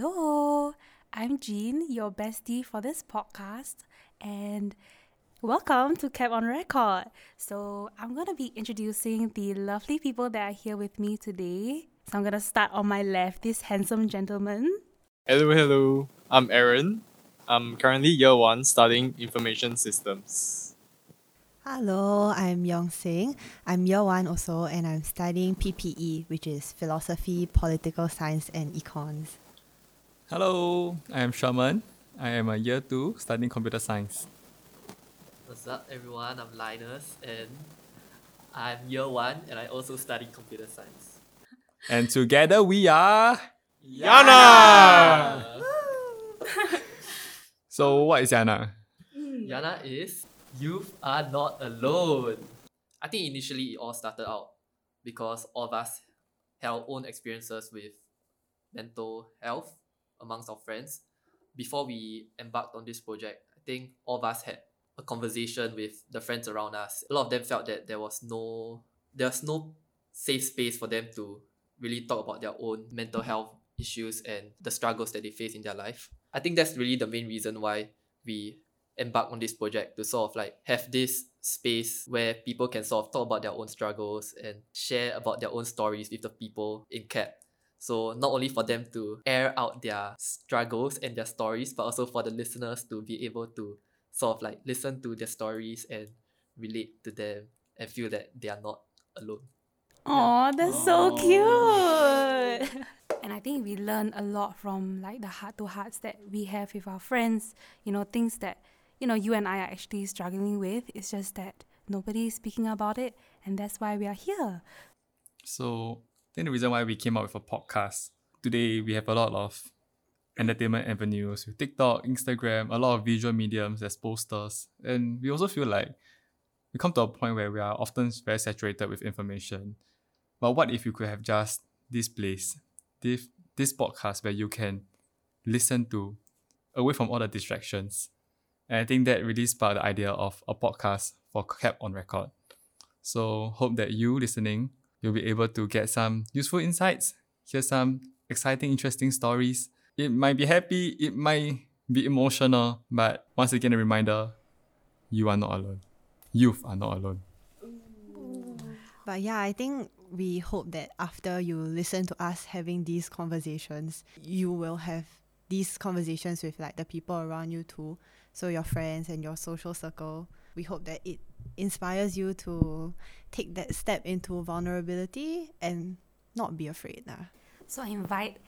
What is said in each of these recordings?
Hello, I'm Jean, your bestie for this podcast, and welcome to Cap on Record. So, I'm going to be introducing the lovely people that are here with me today. So, I'm going to start on my left, this handsome gentleman. Hello, hello. I'm Aaron. I'm currently year one studying information systems. Hello, I'm Yong Xin. I'm year one also, and I'm studying PPE, which is philosophy, political science, and econs. Hello, I am Sherman. I am a year two studying computer science. What's up, everyone? I'm Linus, and I'm year one, and I also study computer science. And together we are. Yana! So, what is Yana? Yana is youth are not alone. I think initially it all started out because all of us had our own experiences with mental health amongst our friends. Before we embarked on this project, I think all of us had a conversation with the friends around us. A lot of them felt that there was no there was no safe space for them to really talk about their own mental health issues and the struggles that they face in their life. I think that's really the main reason why we embark on this project to sort of like have this space where people can sort of talk about their own struggles and share about their own stories with the people in CAP. So not only for them to air out their struggles and their stories, but also for the listeners to be able to sort of like listen to their stories and relate to them and feel that they are not alone. Oh, that's so oh. cute. and I think we learn a lot from like the heart to hearts that we have with our friends, you know, things that, you know, you and I are actually struggling with. It's just that nobody is speaking about it, and that's why we are here. So, The reason why we came up with a podcast today, we have a lot of entertainment avenues with TikTok, Instagram, a lot of visual mediums as posters. And we also feel like we come to a point where we are often very saturated with information. But what if you could have just this place, this, this podcast where you can listen to away from all the distractions? And I think that really sparked the idea of a podcast for Cap on Record. So hope that you listening, you'll be able to get some useful insights, hear some exciting, interesting stories. It might be happy, it might be emotional, but once again a reminder, you are not alone. Youth are not alone. But yeah, I think we hope that after you listen to us having these conversations, you will have these conversations with like the people around you too. So your friends and your social circle. We hope that it inspires you to take that step into vulnerability and not be afraid. Nah. So I invite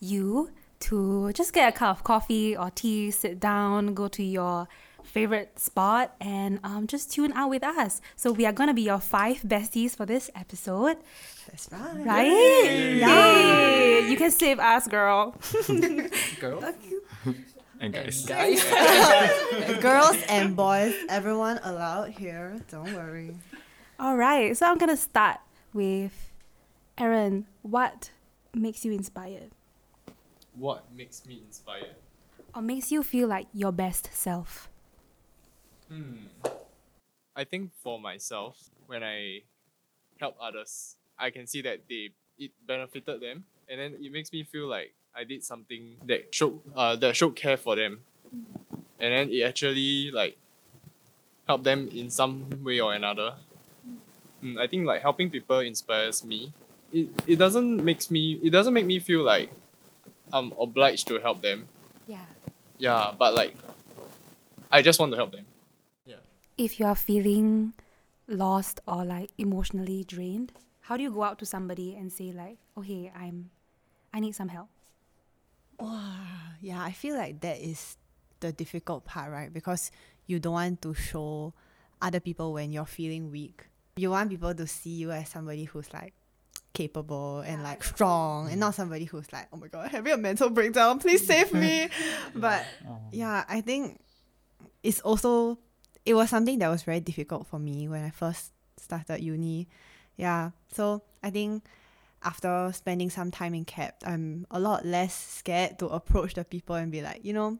you to just get a cup of coffee or tea, sit down, go to your favorite spot, and um, just tune out with us. So we are gonna be your five besties for this episode, That's right. right? Yay! You can save us, girl. Girl And and guys, guys. Girls and boys, everyone allowed here. Don't worry. All right. So I'm gonna start with Aaron. What makes you inspired, What makes me inspired? or makes you feel like your best self? Hmm. I think for myself, when I help others, I can see that they it benefited them, and then it makes me feel like I did something that showed uh that showed care for them, and then it actually like helped them in some way or another. Mm, I think like helping people inspires me. It it doesn't makes me it doesn't make me feel like I'm obliged to help them. Yeah. Yeah, but like I just want to help them. Yeah. If you are feeling lost or like emotionally drained, how do you go out to somebody and say like, "Oh hey, I'm, I need some help." Wow. Yeah, I feel like that is the difficult part, right? Because you don't want to show other people when you're feeling weak. You want people to see you as somebody who's like capable and like strong and not somebody who's like, oh my god, having a mental breakdown, please save me. but uh-huh. yeah, I think it's also it was something that was very difficult for me when I first started uni. Yeah. So I think after spending some time in CAP, I'm a lot less scared to approach the people and be like, you know,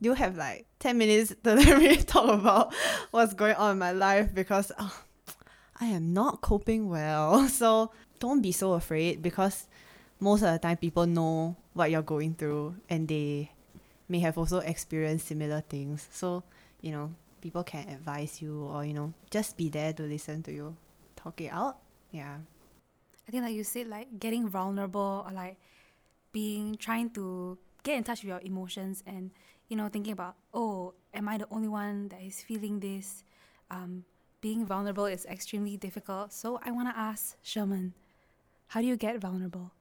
do you have like 10 minutes to let me talk about what's going on in my life because oh, I am not coping well. So don't be so afraid because most of the time people know what you're going through and they may have also experienced similar things. So, you know, people can advise you or, you know, just be there to listen to you talk it out. Yeah. Think like you said, like getting vulnerable or like being trying to get in touch with your emotions and you know thinking about oh am I the only one that is feeling this? Um, being vulnerable is extremely difficult. So I want to ask Sherman, how do you get vulnerable?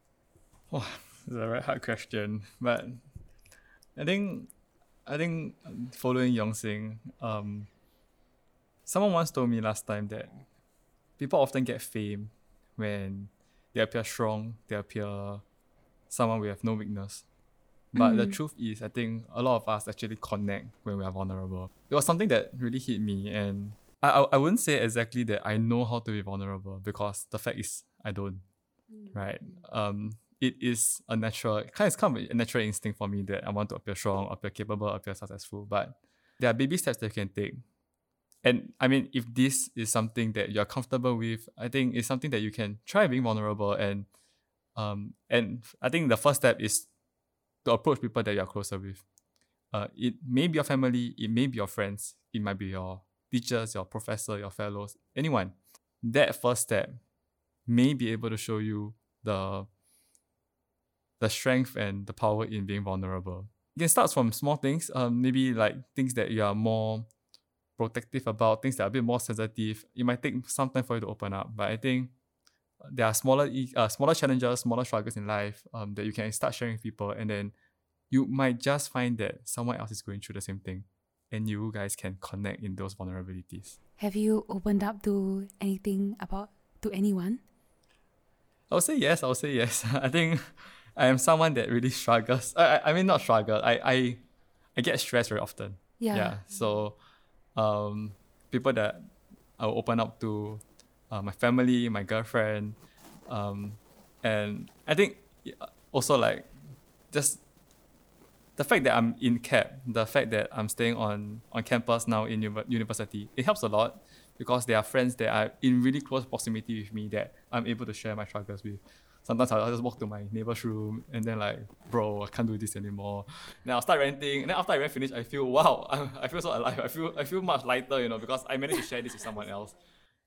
Oh, it's a very hard question, but I think I think following Yong Xin, um, someone once told me last time that people often get fame when they appear strong, they appear someone we have no weakness. But the Mm. truth is, I think a lot of us actually connect when we are vulnerable. It was something that really hit me, and I, I, I wouldn't say exactly that I know how to be vulnerable because the fact is I don't. Right. Um. It is a natural, kind of, it's kind of a natural instinct for me that I want to appear strong, appear capable, appear successful. But there are baby steps that you can take. And I mean, if this is something that you're comfortable with, I think it's something that you can try being vulnerable. And um, and I think the first step is to approach people that you're closer with. Uh, it may be your family, it may be your friends, it might be your teachers, your professor, your fellows, anyone. That first step may be able to show you the the strength and the power in being vulnerable. It can start from small things, um, maybe like things that you are more protective about, things that are a bit more sensitive. It might take some time for you to open up, but I think there are smaller uh, smaller challenges, smaller struggles in life um, that you can start sharing with people, and then you might just find that someone else is going through the same thing, and you guys can connect in those vulnerabilities. Have you opened up to anything about to anyone? I'll say yes. I'll say yes. I think I am someone that really struggles. I, I, I mean, not struggle. I, I, I get stressed very often. Yeah. Yeah. So, um, people that I will open up to, uh, my family, my girlfriend, um, and I think also like just the fact that I'm in CAP, the fact that I'm staying on on campus now in university, it helps a lot because there are friends that are in really close proximity with me that I'm able to share my struggles with. Sometimes I'll just walk to my neighbor's room and then like, bro, I can't do this anymore. Then I'll start ranting, and then after I rant finish, I feel wow, I, I feel so alive. I feel I feel much lighter, you know, because I managed to share this with someone else.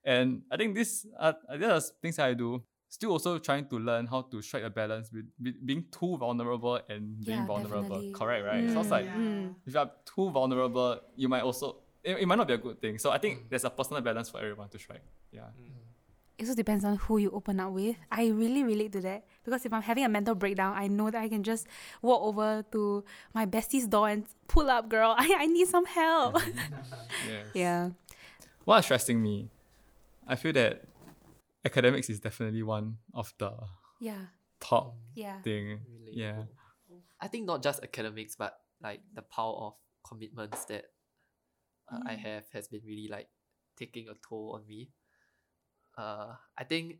And I think this uh, there are things that I do. Still also trying to learn how to strike a balance with, with being too vulnerable and being Yeah, vulnerable. definitely. Correct, right? So it's like Mm. if you are too vulnerable, you might also it, it might not be a good thing. So I think there's a personal balance for everyone to strike. Yeah. It also depends on who you open up with. I really relate to that because if I'm having a mental breakdown, I know that I can just walk over to my bestie's door and pull up, girl. I, I need some help. Yes. yeah. What's stressing me? I feel that academics is definitely one of the Yeah. top Yeah. thing. Yeah. I think not just academics, but like the power of commitments that uh, I have has been really like taking a toll on me. Uh, I think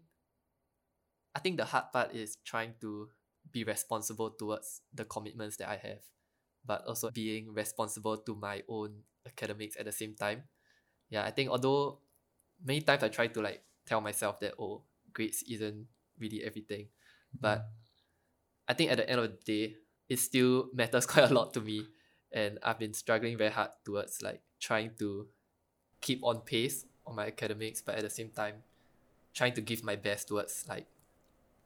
I think the hard part is trying to be responsible towards the commitments that I have, but also being responsible to my own academics at the same time. Yeah, I think although many times I try to like tell myself that oh grades isn't really everything, but I think at the end of the day, it still matters quite a lot to me. And I've been struggling very hard towards like trying to keep on pace on my academics, but at the same time, trying to give my best towards like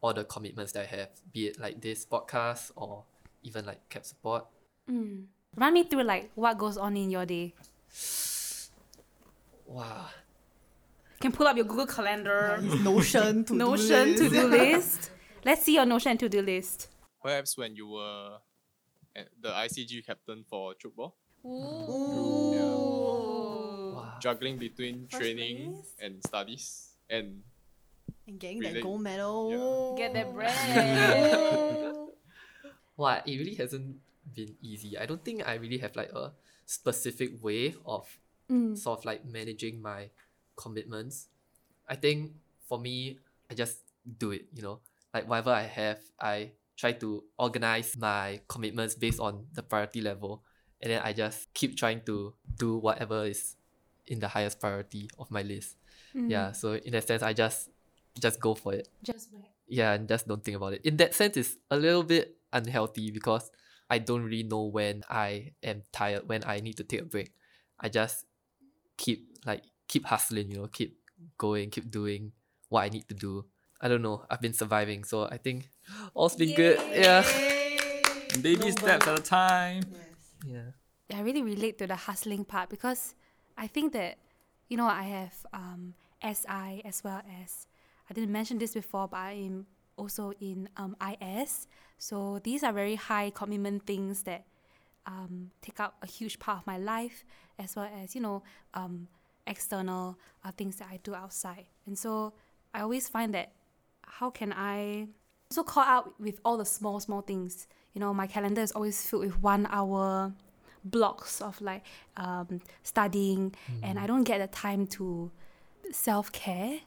all the commitments that I have, be it like this podcast or even like cap support. Mm. Run me through like what goes on in your day. Wow. You can pull up your Google Calendar, Notion to Notion to do list. Let's see your Notion to do list. Perhaps when you were the ICG captain for football, Wow. juggling between First training place? and studies, and And getting Relate. that gold medal. Get that bread. Wow, it really hasn't been easy. I don't think I really have like a specific way of Mm. sort of like managing my commitments. I think for me, I just do it, you know. Like whatever I have, I try to organize my commitments based on the priority level. And then I just keep trying to do whatever is in the highest priority of my list. Mm. Yeah. So in that sense I just just go for it. Just wait. yeah, and just don't think about it. In that sense, it's a little bit unhealthy because I don't really know when I am tired, when I need to take a break. I just keep like keep hustling, you know, keep going, keep doing what I need to do. I don't know. I've been surviving, so I think all's been good. Yeah. Baby steps at a time. Yeah. I really relate to the hustling part because I think that, you know, I have um, SI as well as, I didn't mention this before, but I am also in um, IS. So these are very high commitment things that um, take up a huge part of my life, as well as, you know, um, external uh, things that I do outside. And so I always find that how can I so caught out with all the small, small things. You know, my calendar is always filled with one hour blocks of like um, studying, and I don't get the time to self care.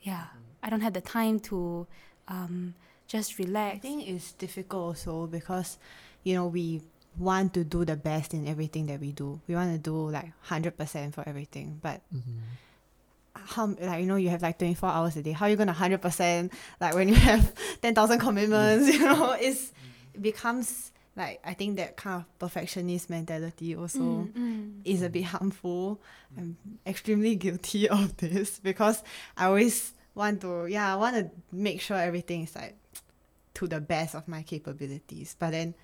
Yeah, I don't have the time to um, just relax. I think it's difficult also because, you know, we want to do the best in everything that we do. We want to do like 100% for everything. But how, like, you know, you have like 24 hours a day. How are you going to 100% like when you have 10,000 commitments, you know, it's, it becomes like, I think that kind of perfectionist mentality also Mm, mm. is a bit harmful. I'm extremely guilty of this because I always want to, yeah, I want to make sure everything is like to the best of my capabilities. But then,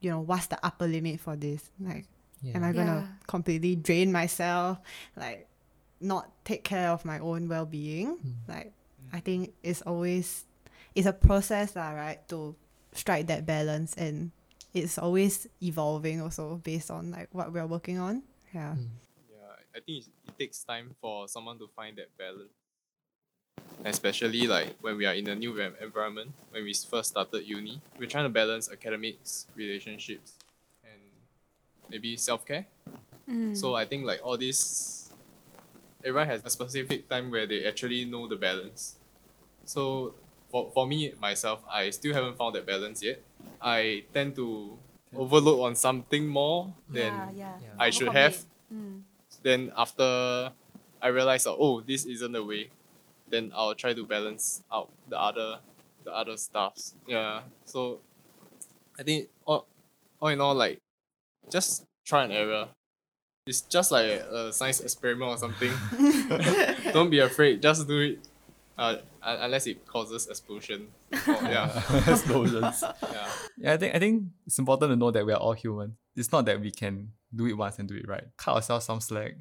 you know, what's the upper limit for this? Like, Yeah. am I gonna Yeah. completely drain myself? Like, not take care of my own well being? Hmm. Like, I think it's always it's a process, lah, right? To strike that balance, and it's always evolving also based on like what we're working on. Yeah. Hmm. Yeah, I think it, it takes time for someone to find that balance. Especially like when we are in a new environment, when we first started uni, we're trying to balance academics, relationships, and maybe self care. Mm. So I think like all this, everyone has a specific time where they actually know the balance. So for, for me myself, I still haven't found that balance yet. I tend to overload on something more than yeah, yeah. I should have Mm. then after I realized oh, oh this isn't the way, then I'll try to balance out the other the other stuffs. Yeah. So I think all, all in all like just try and error. It's just like a science experiment or something. Don't be afraid, just do it. Uh, unless it causes explosion. Or, yeah. Explosions. yeah. Yeah, I think I think it's important to know that we are all human. It's not that we can do it once and do it right. Cut ourselves some slack.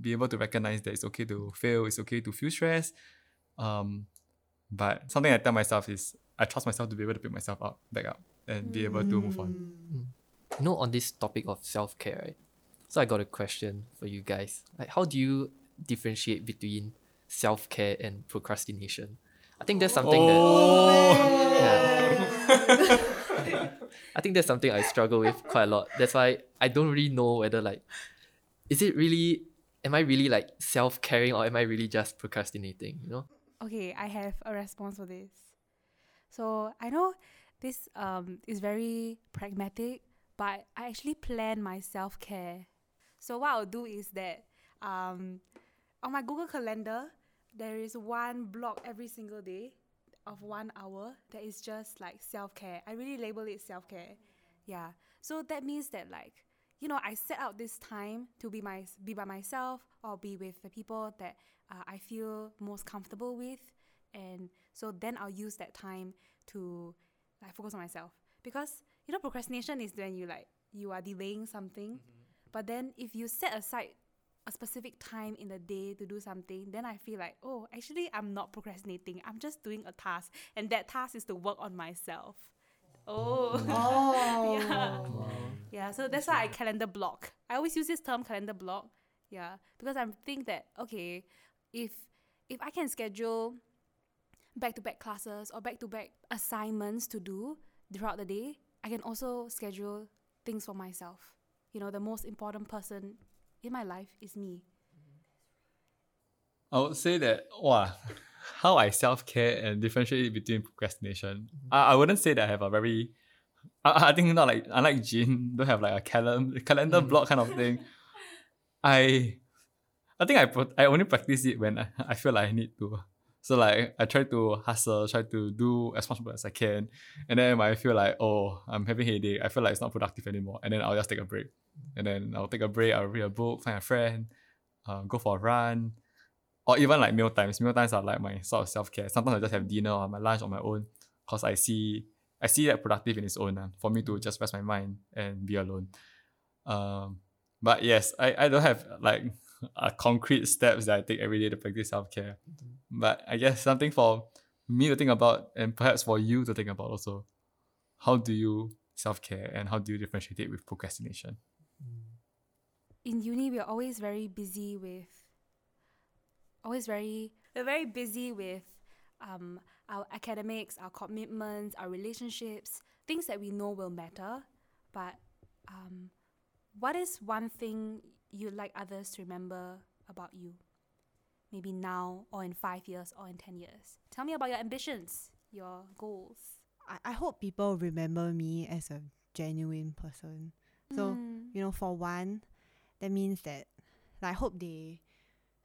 Be able to recognize that it's okay to fail. It's okay to feel stress. Um, but something I tell myself is I trust myself to be able to pick myself up, back up, and be able to move on. You know, on this topic of self care, right? So I got a question for you guys. Like, how do you differentiate between self care and procrastination? I think that's something that. Yeah. I think that's something I struggle with quite a lot. That's why I don't really know whether like, is it really? Am I really like self caring or am I really just procrastinating? You know? Okay, I have a response for this. So I know this um is very pragmatic, but I actually plan my self care. So what I'll do is that um on my Google Calendar there is one block every single day of one hour that is just like self care. I really label it self care. Yeah. So that means that like you know I set out this time to be my be by myself or be with the people that uh, I feel most comfortable with, and so then I'll use that time to like focus on myself. Because you know procrastination is when you like you are delaying something, but then if you set aside a specific time in the day to do something, then I feel like, oh, actually, I'm not procrastinating. I'm just doing a task, and that task is to work on myself. Oh, Oh. yeah, yeah. So that's why I calendar block. I always use this term calendar block. Yeah, because I think that okay, if if I can schedule back to back classes or back to back assignments to do throughout the day, I can also schedule things for myself. You know, the most important person in my life is me. I would say that wow, how I self care and differentiate between procrastination. I, I wouldn't say that I have a very I, I think not like unlike Jean, don't have like a calendar calendar block kind of thing. I I think I pro- I only practice it when I, I feel like I need to. So like I try to hustle, try to do as much as I can. And then I feel like, oh, I'm having headache, I feel like it's not productive anymore. And then I'll just take a break. And then I'll take a break, I'll read a book, find a friend, uh, go for a run. Or even like meal times. Meal times are like my sort of self-care. Sometimes I just have dinner or my lunch on my own. Because I see I see that productive in its own uh, for me to just rest my mind and be alone. Um, but yes, I, I don't have like a concrete steps that I take every day to practice self care. But I guess something for me to think about and perhaps for you to think about also. How do you self care and how do you differentiate it with procrastination? in uni we're always very busy with always very we're very busy with um, our academics, our commitments, our relationships, things that we know will matter. But um, what is one thing you'd like others to remember about you? Maybe now, or in five years, or in 10 years. Tell me about your ambitions, your goals. I, I hope people remember me as a genuine person. So, Mm. you know, for one, that means that like, I hope they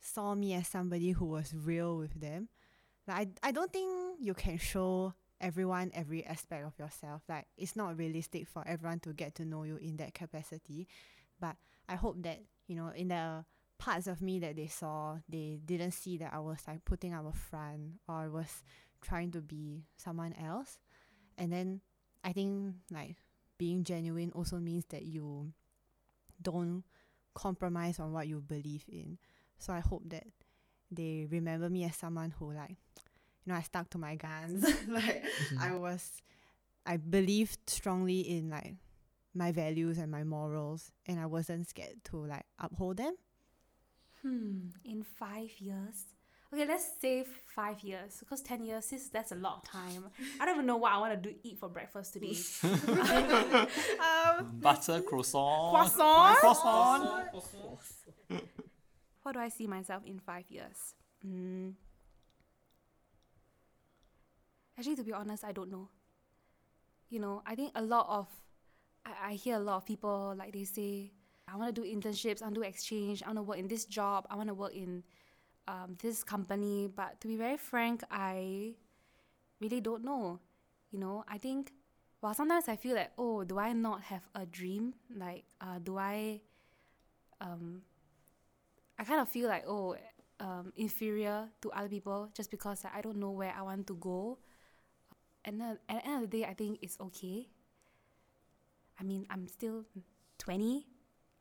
saw me as somebody who was real with them. Like I, I don't think you can show everyone every aspect of yourself. Like it's not realistic for everyone to get to know you in that capacity. But I hope that, you know, in the parts of me that they saw, they didn't see that I was like putting up a front or I was trying to be someone else. And then I think like being genuine also means that you don't compromise on what you believe in. So I hope that they remember me as someone who like you know I stuck to my guns. like I was I believed strongly in like my values and my morals and I wasn't scared to like uphold them. Hmm, in five years. Okay, let's say five years because ten years is that's a lot of time. I don't even know what I want to do eat for breakfast today. um, Butter croissant. Croissant? Croissant. What do I see myself in five years? Mm. Actually, to be honest, I don't know. You know, I think a lot of, I, I hear a lot of people like they say, I want to do internships, I want to do exchange, I want to work in this job, I want to work in um, this company. But to be very frank, I really don't know. You know, I think, well, sometimes I feel like, oh, do I not have a dream? Like, uh, do I, um, I kind of feel like oh um, inferior to other people just because like, I don't know where I want to go. And then at the end of the day, I think it's okay. I mean, I'm still 20.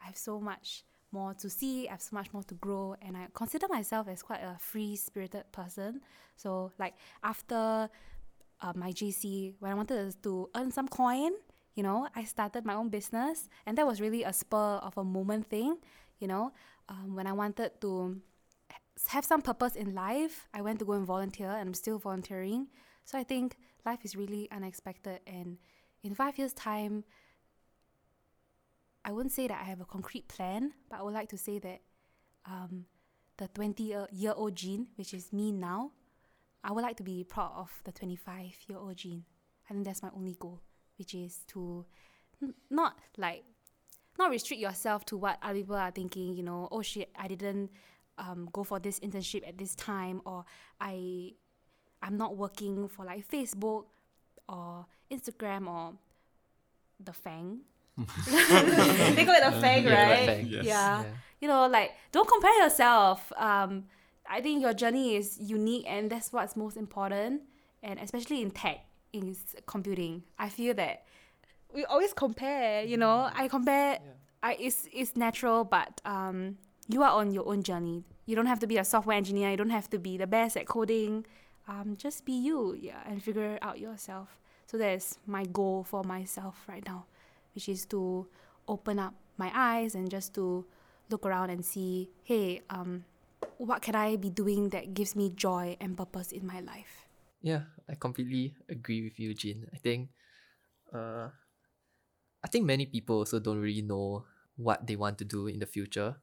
I have so much more to see. I have so much more to grow, and I consider myself as quite a free-spirited person. So, like after uh, my JC, when I wanted to earn some coin, you know, I started my own business, and that was really a spur of a moment thing. You know, um, when I wanted to have some purpose in life, I went to go and volunteer, and I'm still volunteering. So I think life is really unexpected, and in five years' time, I wouldn't say that I have a concrete plan, but I would like to say that um, the 20 year, old Jean, which is me now, I would like to be proud of the 25 year old Jean. I think that's my only goal, which is to n- not like not restrict yourself to what other people are thinking. You know, oh shit, I didn't um, go for this internship at this time, or I I'm not working for like Facebook or Instagram or the FAANG. they call it the FAANG, Yeah, right? FAANG. Yes. Yeah. You know, like don't compare yourself. Um, I think your journey is unique, and that's what's most important. And especially in tech, in computing, I feel that we always compare. You know, I compare. I it's it's natural, but um, you are on your own journey. You don't have to be a software engineer. You don't have to be the best at coding. Um, just be you, yeah, and figure out yourself. So that's my goal for myself right now, which is to open up my eyes and just to look around and see, hey, um, what can I be doing that gives me joy and purpose in my life? Yeah, I completely agree with you, Jean. I think, uh, I think many people also don't really know what they want to do in the future.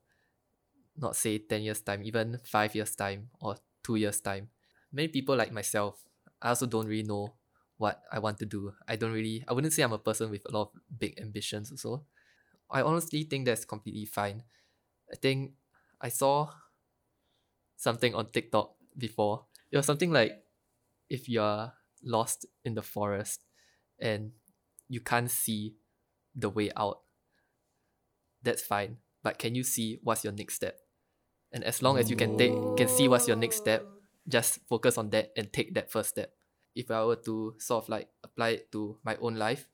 Not say ten years time, even five years time or two years time. Many people like myself, I also don't really know what I want to do. I don't really. I wouldn't say I'm a person with a lot of big ambitions. Also, I honestly think that's completely fine. I think I saw something on TikTok before It was something like if you're lost in the forest and you can't see the way out, that's fine. But can you see what's your next step? And as long as you can take can see what's your next step, just focus on that and take that first step. If I were to sort of like apply it to my own life,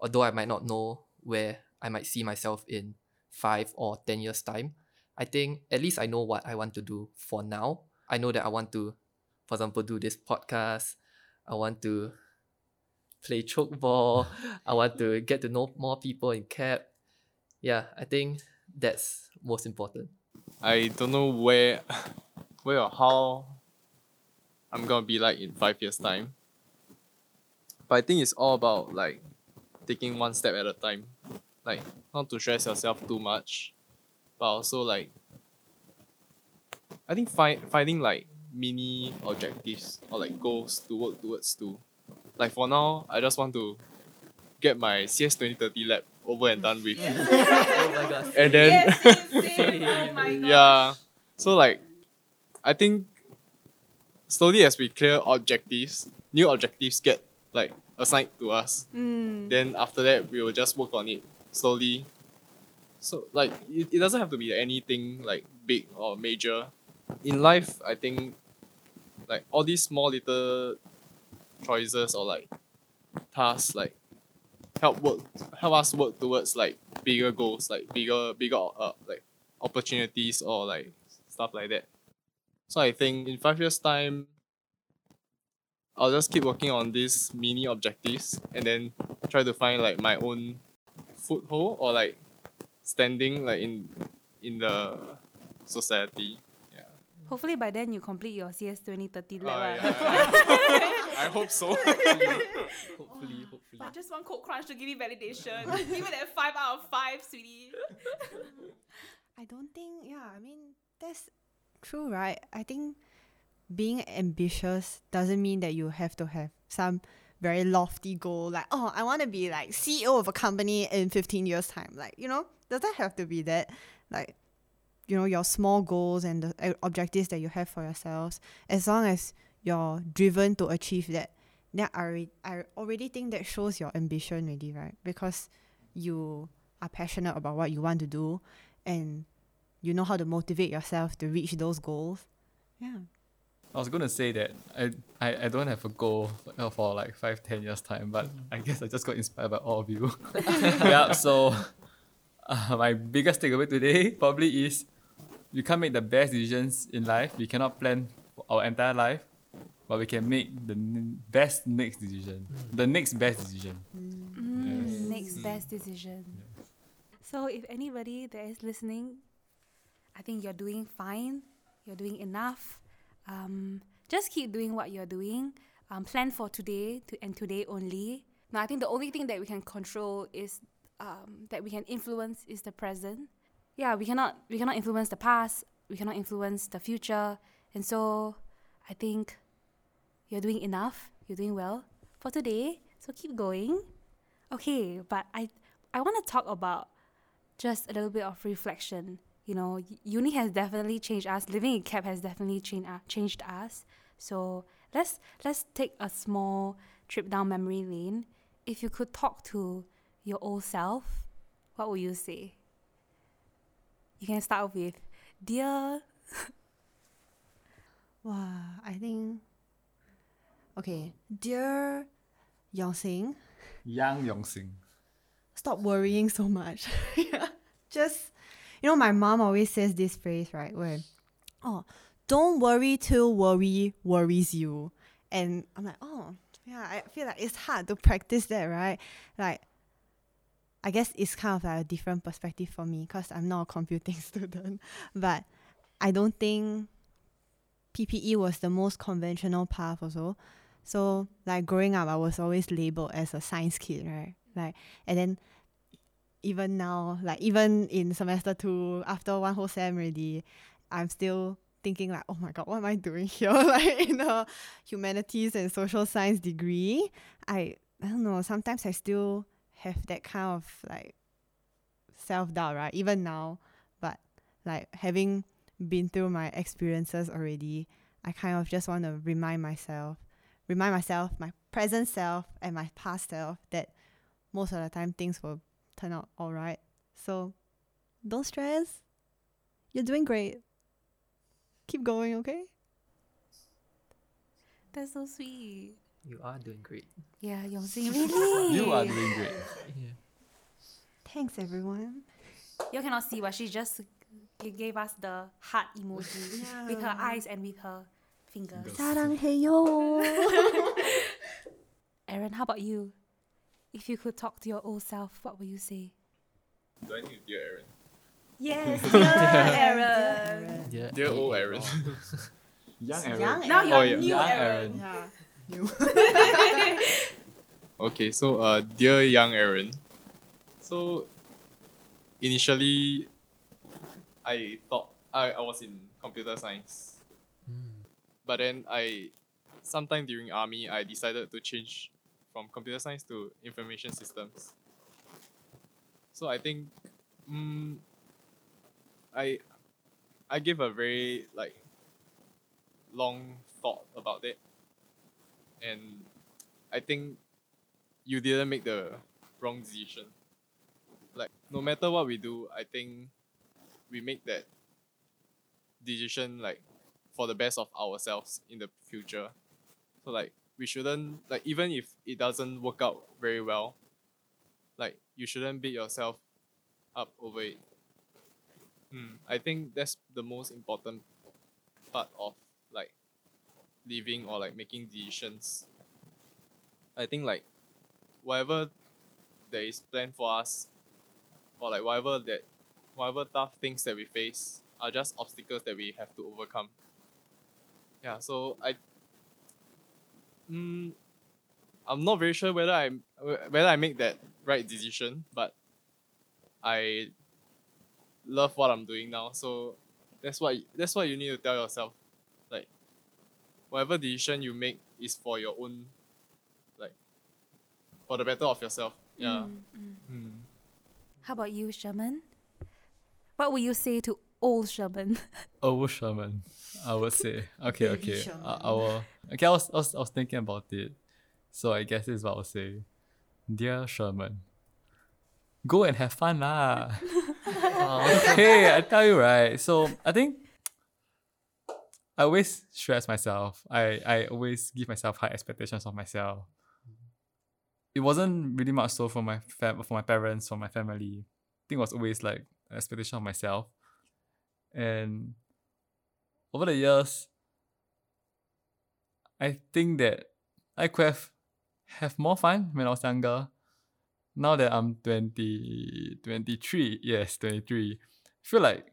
although I might not know where I might see myself in five or ten years' time, I think at least I know what I want to do for now. I know that I want to, for example, do this podcast. I want to play tchoukball. I want to get to know more people in CAP. Yeah, I think that's most important. I don't know where, where or how I'm gonna be like in five years time. But I think it's all about like taking one step at a time, like not to stress yourself too much, but also like I think find finding like mini objectives or like goals to work towards too. Like for now, I just want to get my CS twenty thirty lab over and done with, oh my god. and then Yes, same, same. Oh my yeah so like i think slowly as we clear objectives new objectives get like assigned to us Mm. then after that we will just work on it slowly so like it, it doesn't have to be anything like big or major in life i think like all these small little choices or like tasks like help work help us work towards like bigger goals like bigger bigger uh, like opportunities or like stuff like that. So i think in five years time i'll just keep working on these mini objectives and then try to find like my own foothold or like standing like in in the society Hopefully by then you complete your CS 2030 lab. Oh, ah. yeah. i hope so hopefully, hopefully. But just one CodeCrunch to give you validation. Give it a five out of five, sweetie. I don't think, yeah, I mean, that's true, right? I think being ambitious doesn't mean that you have to have some very lofty goal, like, oh, I want to be like CEO of a company in 15 years' time. Like, you know, doesn't have to be that. Like, you know, your small goals and the uh, objectives that you have for yourselves, as long as you're driven to achieve that, then I, already, I already think that shows your ambition already, right? Because you are passionate about what you want to do and you know how to motivate yourself to reach those goals. Yeah. I was gonna say that I, I, I don't have a goal for, for like five, ten years time, but I guess I just got inspired by all of you. yeah, so uh, my biggest takeaway today probably is we can't make the best decisions in life. We cannot plan our entire life, but we can make the n- best next decision. The next best decision. Mm, Next best decision. So if anybody that is listening, I think you're doing fine. You're doing enough. Um, just keep doing what you're doing. Um, plan for today to and today only. Now I think the only thing that we can control is um, that we can influence is the present. Yeah, we cannot we cannot influence the past. We cannot influence the future. And so I think you're doing enough. You're doing well for today. So keep going. Okay, but I I want to talk about just a little bit of reflection. You know, uni has definitely changed us. Living in CAP has definitely changed uh, changed us. So let's let's take a small trip down memory lane. If you could talk to your old self, what would you say? You can start with, dear. Wow, I think okay. Dear Yong Xin, Yang Yong Xin. stop worrying so much. Yeah. Just you know, my mom always says this phrase, right? Where oh, don't worry till worry worries you. And I'm like, oh yeah, I feel like it's hard to practice that, right? Like I guess it's kind of like a different perspective for me because I'm not a computing student. But I don't think PPE was the most conventional path also. So like growing up I was always labeled as a science kid, right? Like and then even now, like even in semester two, after one whole sem already, I'm still thinking like, oh my god, what am I doing here? like in a humanities and social science degree. I I don't know, sometimes I still have that kind of like self doubt, right? Even now. But like having been through my experiences already, I kind of just want to remind myself, remind myself, my present self and my past self that most of the time things will turn out all right. So don't stress. You're doing great. Keep going, okay? That's so sweet. You are doing great. Yeah, Yongxing, really. You are doing great. Yeah. Thanks, everyone. You cannot see, but she just g- gave us the heart emoji with her eyes and with her fingers. 사랑해요. Aaron, how about you? If you could talk to your old self, what would you say? Do I need to dear Aaron? Yes, dear Aaron. Yeah. Dear old Aaron. Young Young Now you're Oh, yeah. new Young Aaron. Aaron. Yeah. Okay, so uh, dear young Aaron. So initially, I thought I, I was in computer science, Mm. but then I, sometime during army, I decided to change from computer science to information systems. So I think, mm, I, I gave a very like long thought about it, and I think you didn't make the wrong decision. Like no matter what we do, I think we make that decision like for the best of ourselves in the future. So like we shouldn't like even if it doesn't work out very well, like you shouldn't beat yourself up over it. Hmm, I think that's the most important part of living or like making decisions. I think like whatever that is planned for us or like whatever that whatever tough things that we face are just obstacles that we have to overcome. Yeah, so I mm, I'm not very sure whether I whether I make that right decision, but I love what I'm doing now. So that's what that's what you need to tell yourself. Like whatever decision you make is for your own like for the better of yourself. Yeah. Mm. How about you, Sherman? What would you say to old Sherman? Oh, Sherman, I would say. Okay, okay. Sherman. I, I will. Okay, I was, I was, I was thinking about it. So I guess this is what I'll say. Dear Sherman, go and have fun lah. okay, I tell you right. So I think I always stress myself. I, I always give myself high expectations of myself. It wasn't really much so for my fam- for my parents, for my family. I think it was always like expectation of myself. And over the years, I think that I could have have more fun when I was younger. Now that I'm 20, 23, yes, 23, I feel like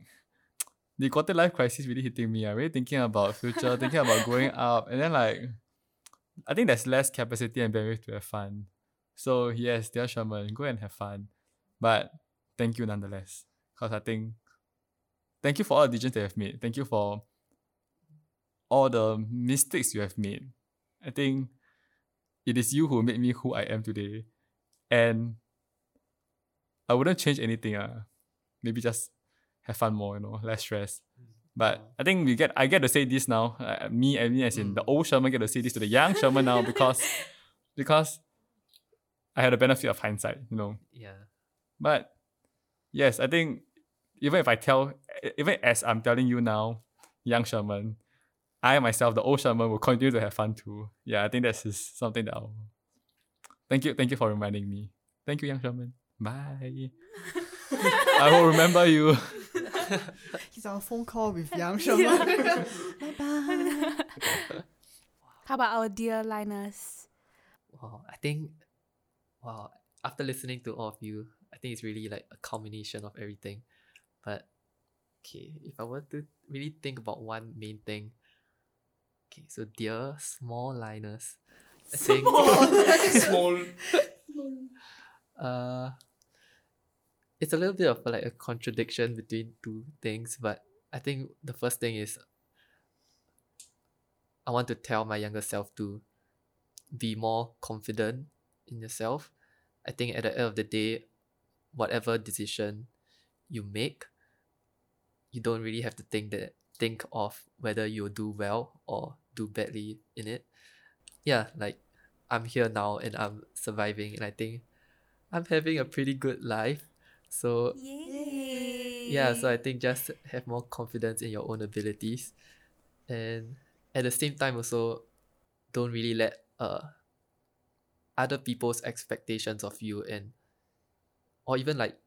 the quarter life crisis really hitting me. I'm really thinking about future, thinking about growing up, and then like I think there's less capacity and bandwidth to have fun. So yes, dear Sherman, go and have fun. But thank you nonetheless. Because I think thank you for all the decisions that you have made. Thank you for all the mistakes you have made. I think it is you who made me who I am today. And I wouldn't change anything. Uh. Maybe just have fun more, you know, less stress. But I think we get I get to say this now. Uh, me and me as in the old Sherman get to say this to the young Sherman now because because I had the benefit of hindsight, you know. Yeah. But yes, I think even if I tell, even as I'm telling you now, young Sherman, I myself, the old Sherman, will continue to have fun too. Yeah, I think that's just something that I'll. Thank you, thank you for reminding me. Thank you, young Sherman. Bye. I will remember you. He's on a phone call with Young Sherman. bye bye. How about our dear Linus? Wow. I think wow, after listening to all of you, I think it's really like a culmination of everything. But okay, if I were to really think about one main thing, okay, so dear small Linus, I think Small. uh it's a little bit of like a contradiction between two things, but I think the first thing is I want to tell my younger self to be more confident in yourself. I think at the end of the day, whatever decision you make, you don't really have to think that think of whether you'll do well or do badly in it. Yeah, like I'm here now and I'm surviving and I think I'm having a pretty good life. So Yay! yeah, so I think just have more confidence in your own abilities, and at the same time also, don't really let uh other people's expectations of you and or even like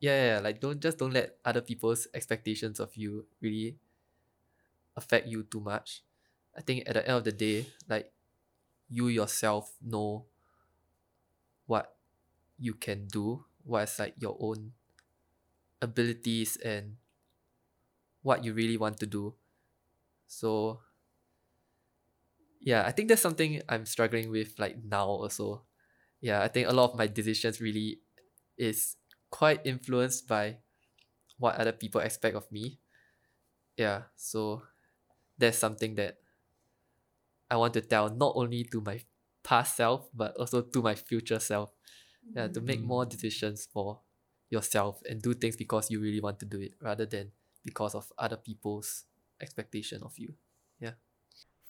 yeah, yeah, yeah, like don't just don't let other people's expectations of you really affect you too much. I think at the end of the day, like you yourself know what you can do, what's like your own abilities and what you really want to do. So yeah, I think that's something I'm struggling with like now also. Yeah, I think a lot of my decisions really is quite influenced by what other people expect of me. Yeah, so that's something that I want to tell not only to my past self but also to my future self. Yeah, to make more decisions for yourself and do things because you really want to do it rather than because of other people's expectation of you. yeah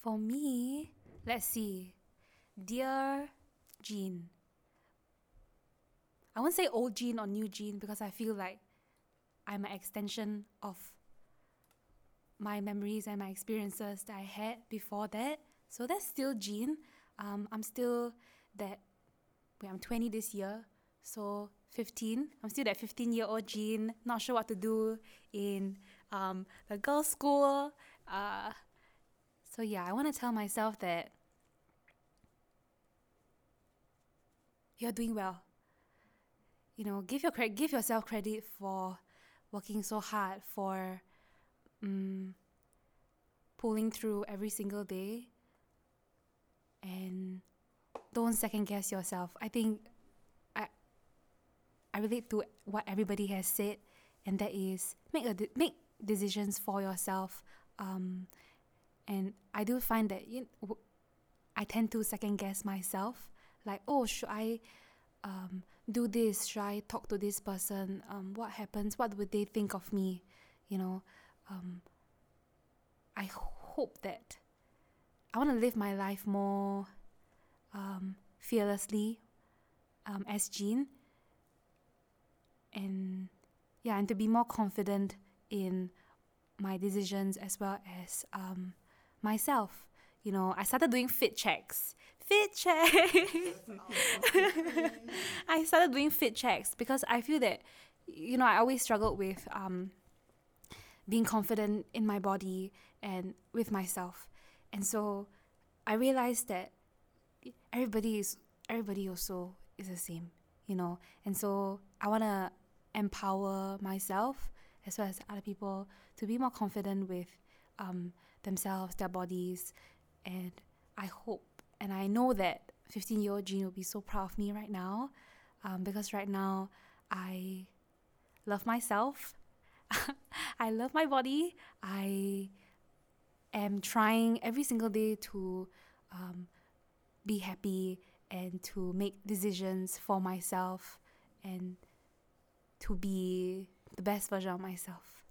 For me, let's see. Dear Jean. I won't say old Jean or new Jean because I feel like I'm an extension of my memories and my experiences that I had before that. So that's still Jean. Um, I'm still that. Wait, I'm 20 this year, so 15. I'm still that 15 year old Jean, not sure what to do in um, the girls' school. Uh, so yeah, I want to tell myself that you're doing well. You know, give your credit, give yourself credit for working so hard for um, pulling through every single day, and don't second guess yourself. I think I I relate to what everybody has said, and that is make a de- make decisions for yourself. Um, and I do find that you w- I tend to second guess myself. Like, oh, should I um, do this? Should I talk to this person? Um, what happens? What would they think of me? You know, um, I hope that I want to live my life more um, fearlessly um, as Jean. And yeah, and to be more confident in my decisions as well as um, myself. You know, I started doing fit checks. Fit checks. I started doing fit checks because I feel that, you know, I always struggled with um, being confident in my body and with myself, and so I realized that everybody is everybody also is the same, you know, and so I wanna empower myself as well as other people to be more confident with um, themselves, their bodies, and I hope and I know that 15 year old Jean will be so proud of me right now um, because right now I love myself. I love my body. I am trying every single day to um, be happy and to make decisions for myself and to be the best version of myself.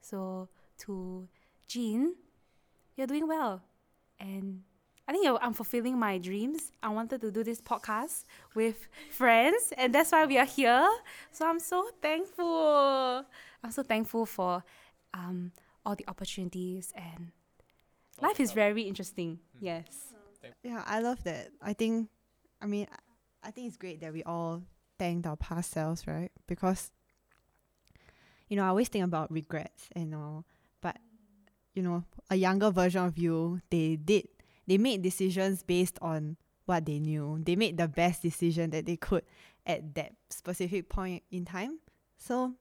So, to Jean, you're doing well. And I think I'm fulfilling my dreams. I wanted to do this podcast with friends, and that's why we are here. So I'm so thankful. I'm so thankful for um, all the opportunities, and life is very interesting. Yes. Yeah, I love that. I think, I mean, I- think it's great that we all thanked our past selves, right? Because, you know, I always think about regrets and all, but, you know, a younger version of you, they did, they made decisions based on what they knew. They made the best decision that they could at that specific point in time. So,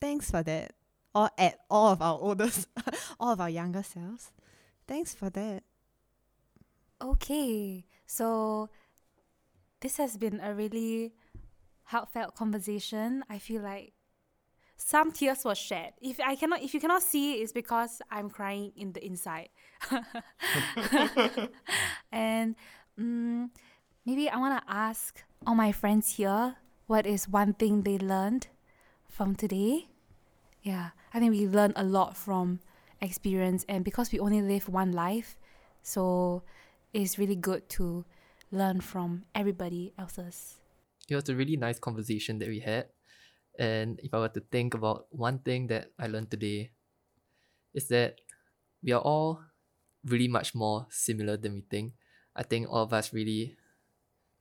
thanks for that. Or at all of our oldest, all of our younger selves. Thanks for that. Okay, so this has been a really heartfelt conversation. I feel like some tears were shed. If I cannot, if you cannot see, it's because I'm crying in the inside. and mm, maybe I want to ask all my friends here what is one thing they learned from today, yeah, I think we learn a lot from experience, and because we only live one life, so it's really good to learn from everybody else's. It was a really nice conversation that we had. And if I were to think about one thing that I learned today, is that we are all really much more similar than we think. I think all of us really,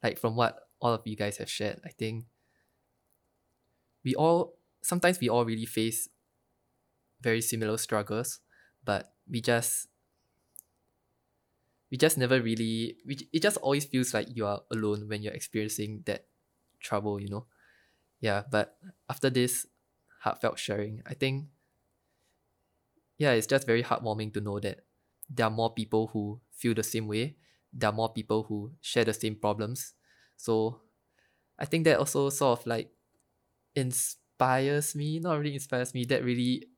like from what all of you guys have shared, I think we all, sometimes we all really face very similar struggles, but we just, we just never really, we, it just always feels like you are alone when you're experiencing that trouble, you know? Yeah, but after this heartfelt sharing, I think, yeah, it's just very heartwarming to know that there are more people who feel the same way. There are more people who share the same problems. So I think that also sort of like inspires me, not really inspires me, that really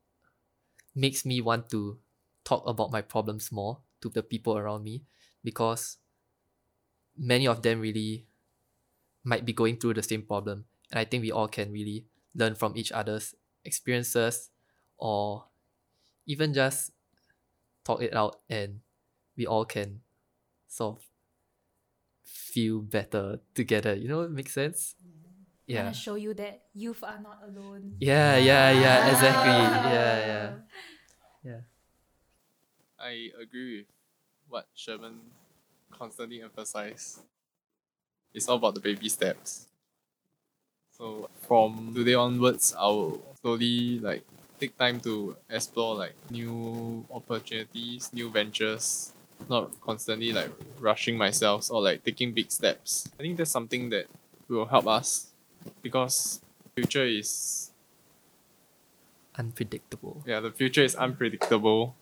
makes me want to talk about my problems more to the people around me because many of them really might be going through the same problem. And I think we all can really learn from each other's experiences or even just talk it out and we all can sort of feel better together. You know, it makes sense? Yeah. Wanna show you that youth are not alone. Yeah, yeah, yeah, exactly. Yeah, yeah. Yeah. I agree with what Sherman constantly emphasized. It's all about the baby steps. So from today onwards, I'll slowly like take time to explore like new opportunities, new ventures, not constantly like rushing myself or like taking big steps. I think that's something that will help us because future is Unpredictable. yeah the future is unpredictable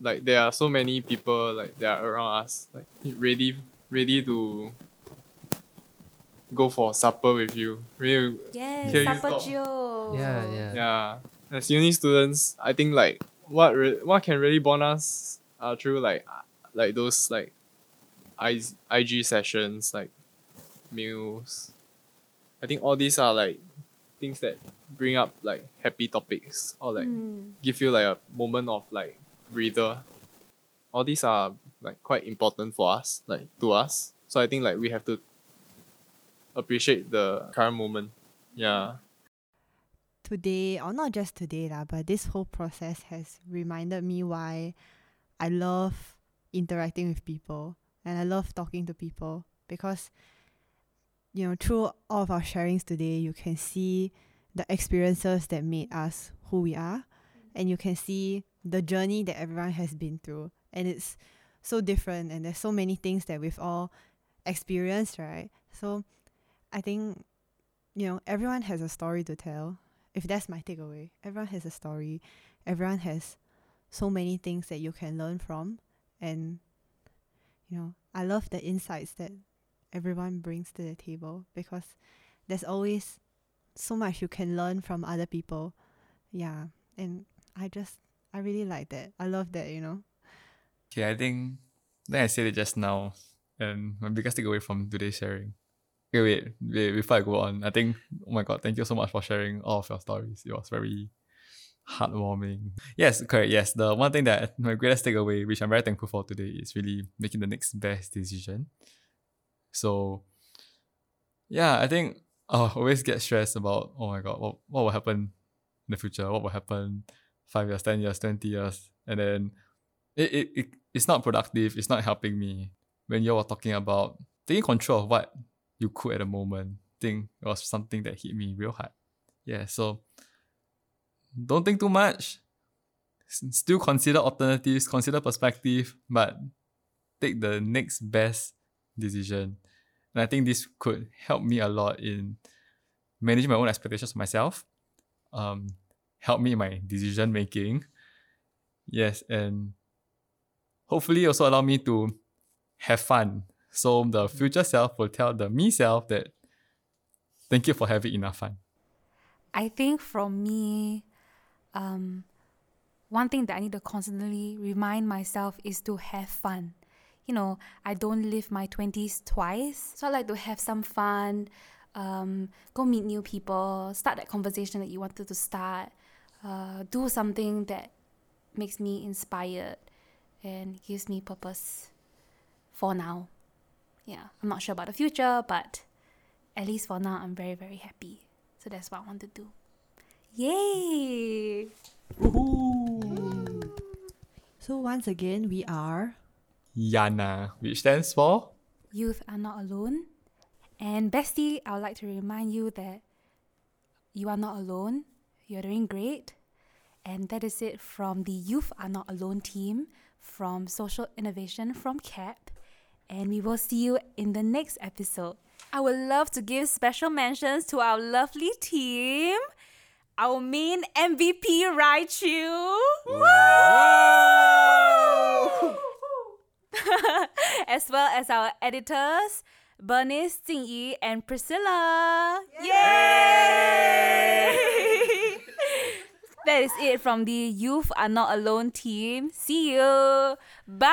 like there are so many people like that are around us like ready ready to go for supper with you ready Yes, Hear you supper talk. Joe. Yeah, yeah. yeah as uni students i think like what re- what can really bond us are through like like those like I- ig sessions like meals i think all these are like things that bring up like happy topics or like Mm. give you like a moment of like breather all these are like quite important for us like to us. So i think like we have to appreciate the current moment. Yeah. Today, or not just today, lah, but this whole process has reminded me why I love interacting with people and I love talking to people. Because, you know, through all of our sharings today, you can see the experiences that made us who we are, and you can see the journey that everyone has been through, and it's so different, and there's so many things that we've all experienced, right? So, I think, you know, everyone has a story to tell if that's my takeaway, everyone has a story. Everyone has so many things that you can learn from. And, you know, I love the insights that everyone brings to the table because there's always so much you can learn from other people. Yeah. And I just, I really like that. I love that, you know. Okay, I think then I said it just now, and my biggest takeaway from today's sharing. Okay, wait, wait, before I go on, I think, oh my god, thank you so much for sharing all of your stories. It was very heartwarming. Yes, correct. Yes, the one thing that my greatest takeaway, which I'm very thankful for today, is really making the next best decision. So, yeah, I think I always get stressed about, oh my god, what, what will happen in the future? What will happen five years, 10 years, 20 years? And then it, it, it it's not productive, it's not helping me. When you were talking about taking control of what you could at the moment, think it was something that hit me real hard. Yeah, so don't think too much. Still consider alternatives, consider perspective, but take the next best decision. And I think this could help me a lot in managing my own expectations of myself, um, help me in my decision making. Yes, and hopefully also allow me to have fun. So the future self will tell the me self that thank you for having enough fun. I think from me, um, one thing that I need to constantly remind myself is to have fun. You know, I don't live my 20s twice, so I like to have some fun, um, go meet new people, start that conversation that you wanted to start, uh, do something that makes me inspired and gives me purpose for now. Yeah, I'm not sure about the future, but at least for now, I'm very, very happy. So that's what I want to do. Yay! So once again, we are Yana, which stands for Youth are not alone. And bestie, I would like to remind you that you are not alone. You're doing great. And that is it from the Youth Are Not Alone team from Social Innovation from CAPT. And we will see you in the next episode. I would love to give special mentions to our lovely team. Our main MVP, Raichu. as well as our editors, Bernice, Jingyi, and Priscilla. Yay! That is it from the Youth Are Not Alone team. See you. Bye.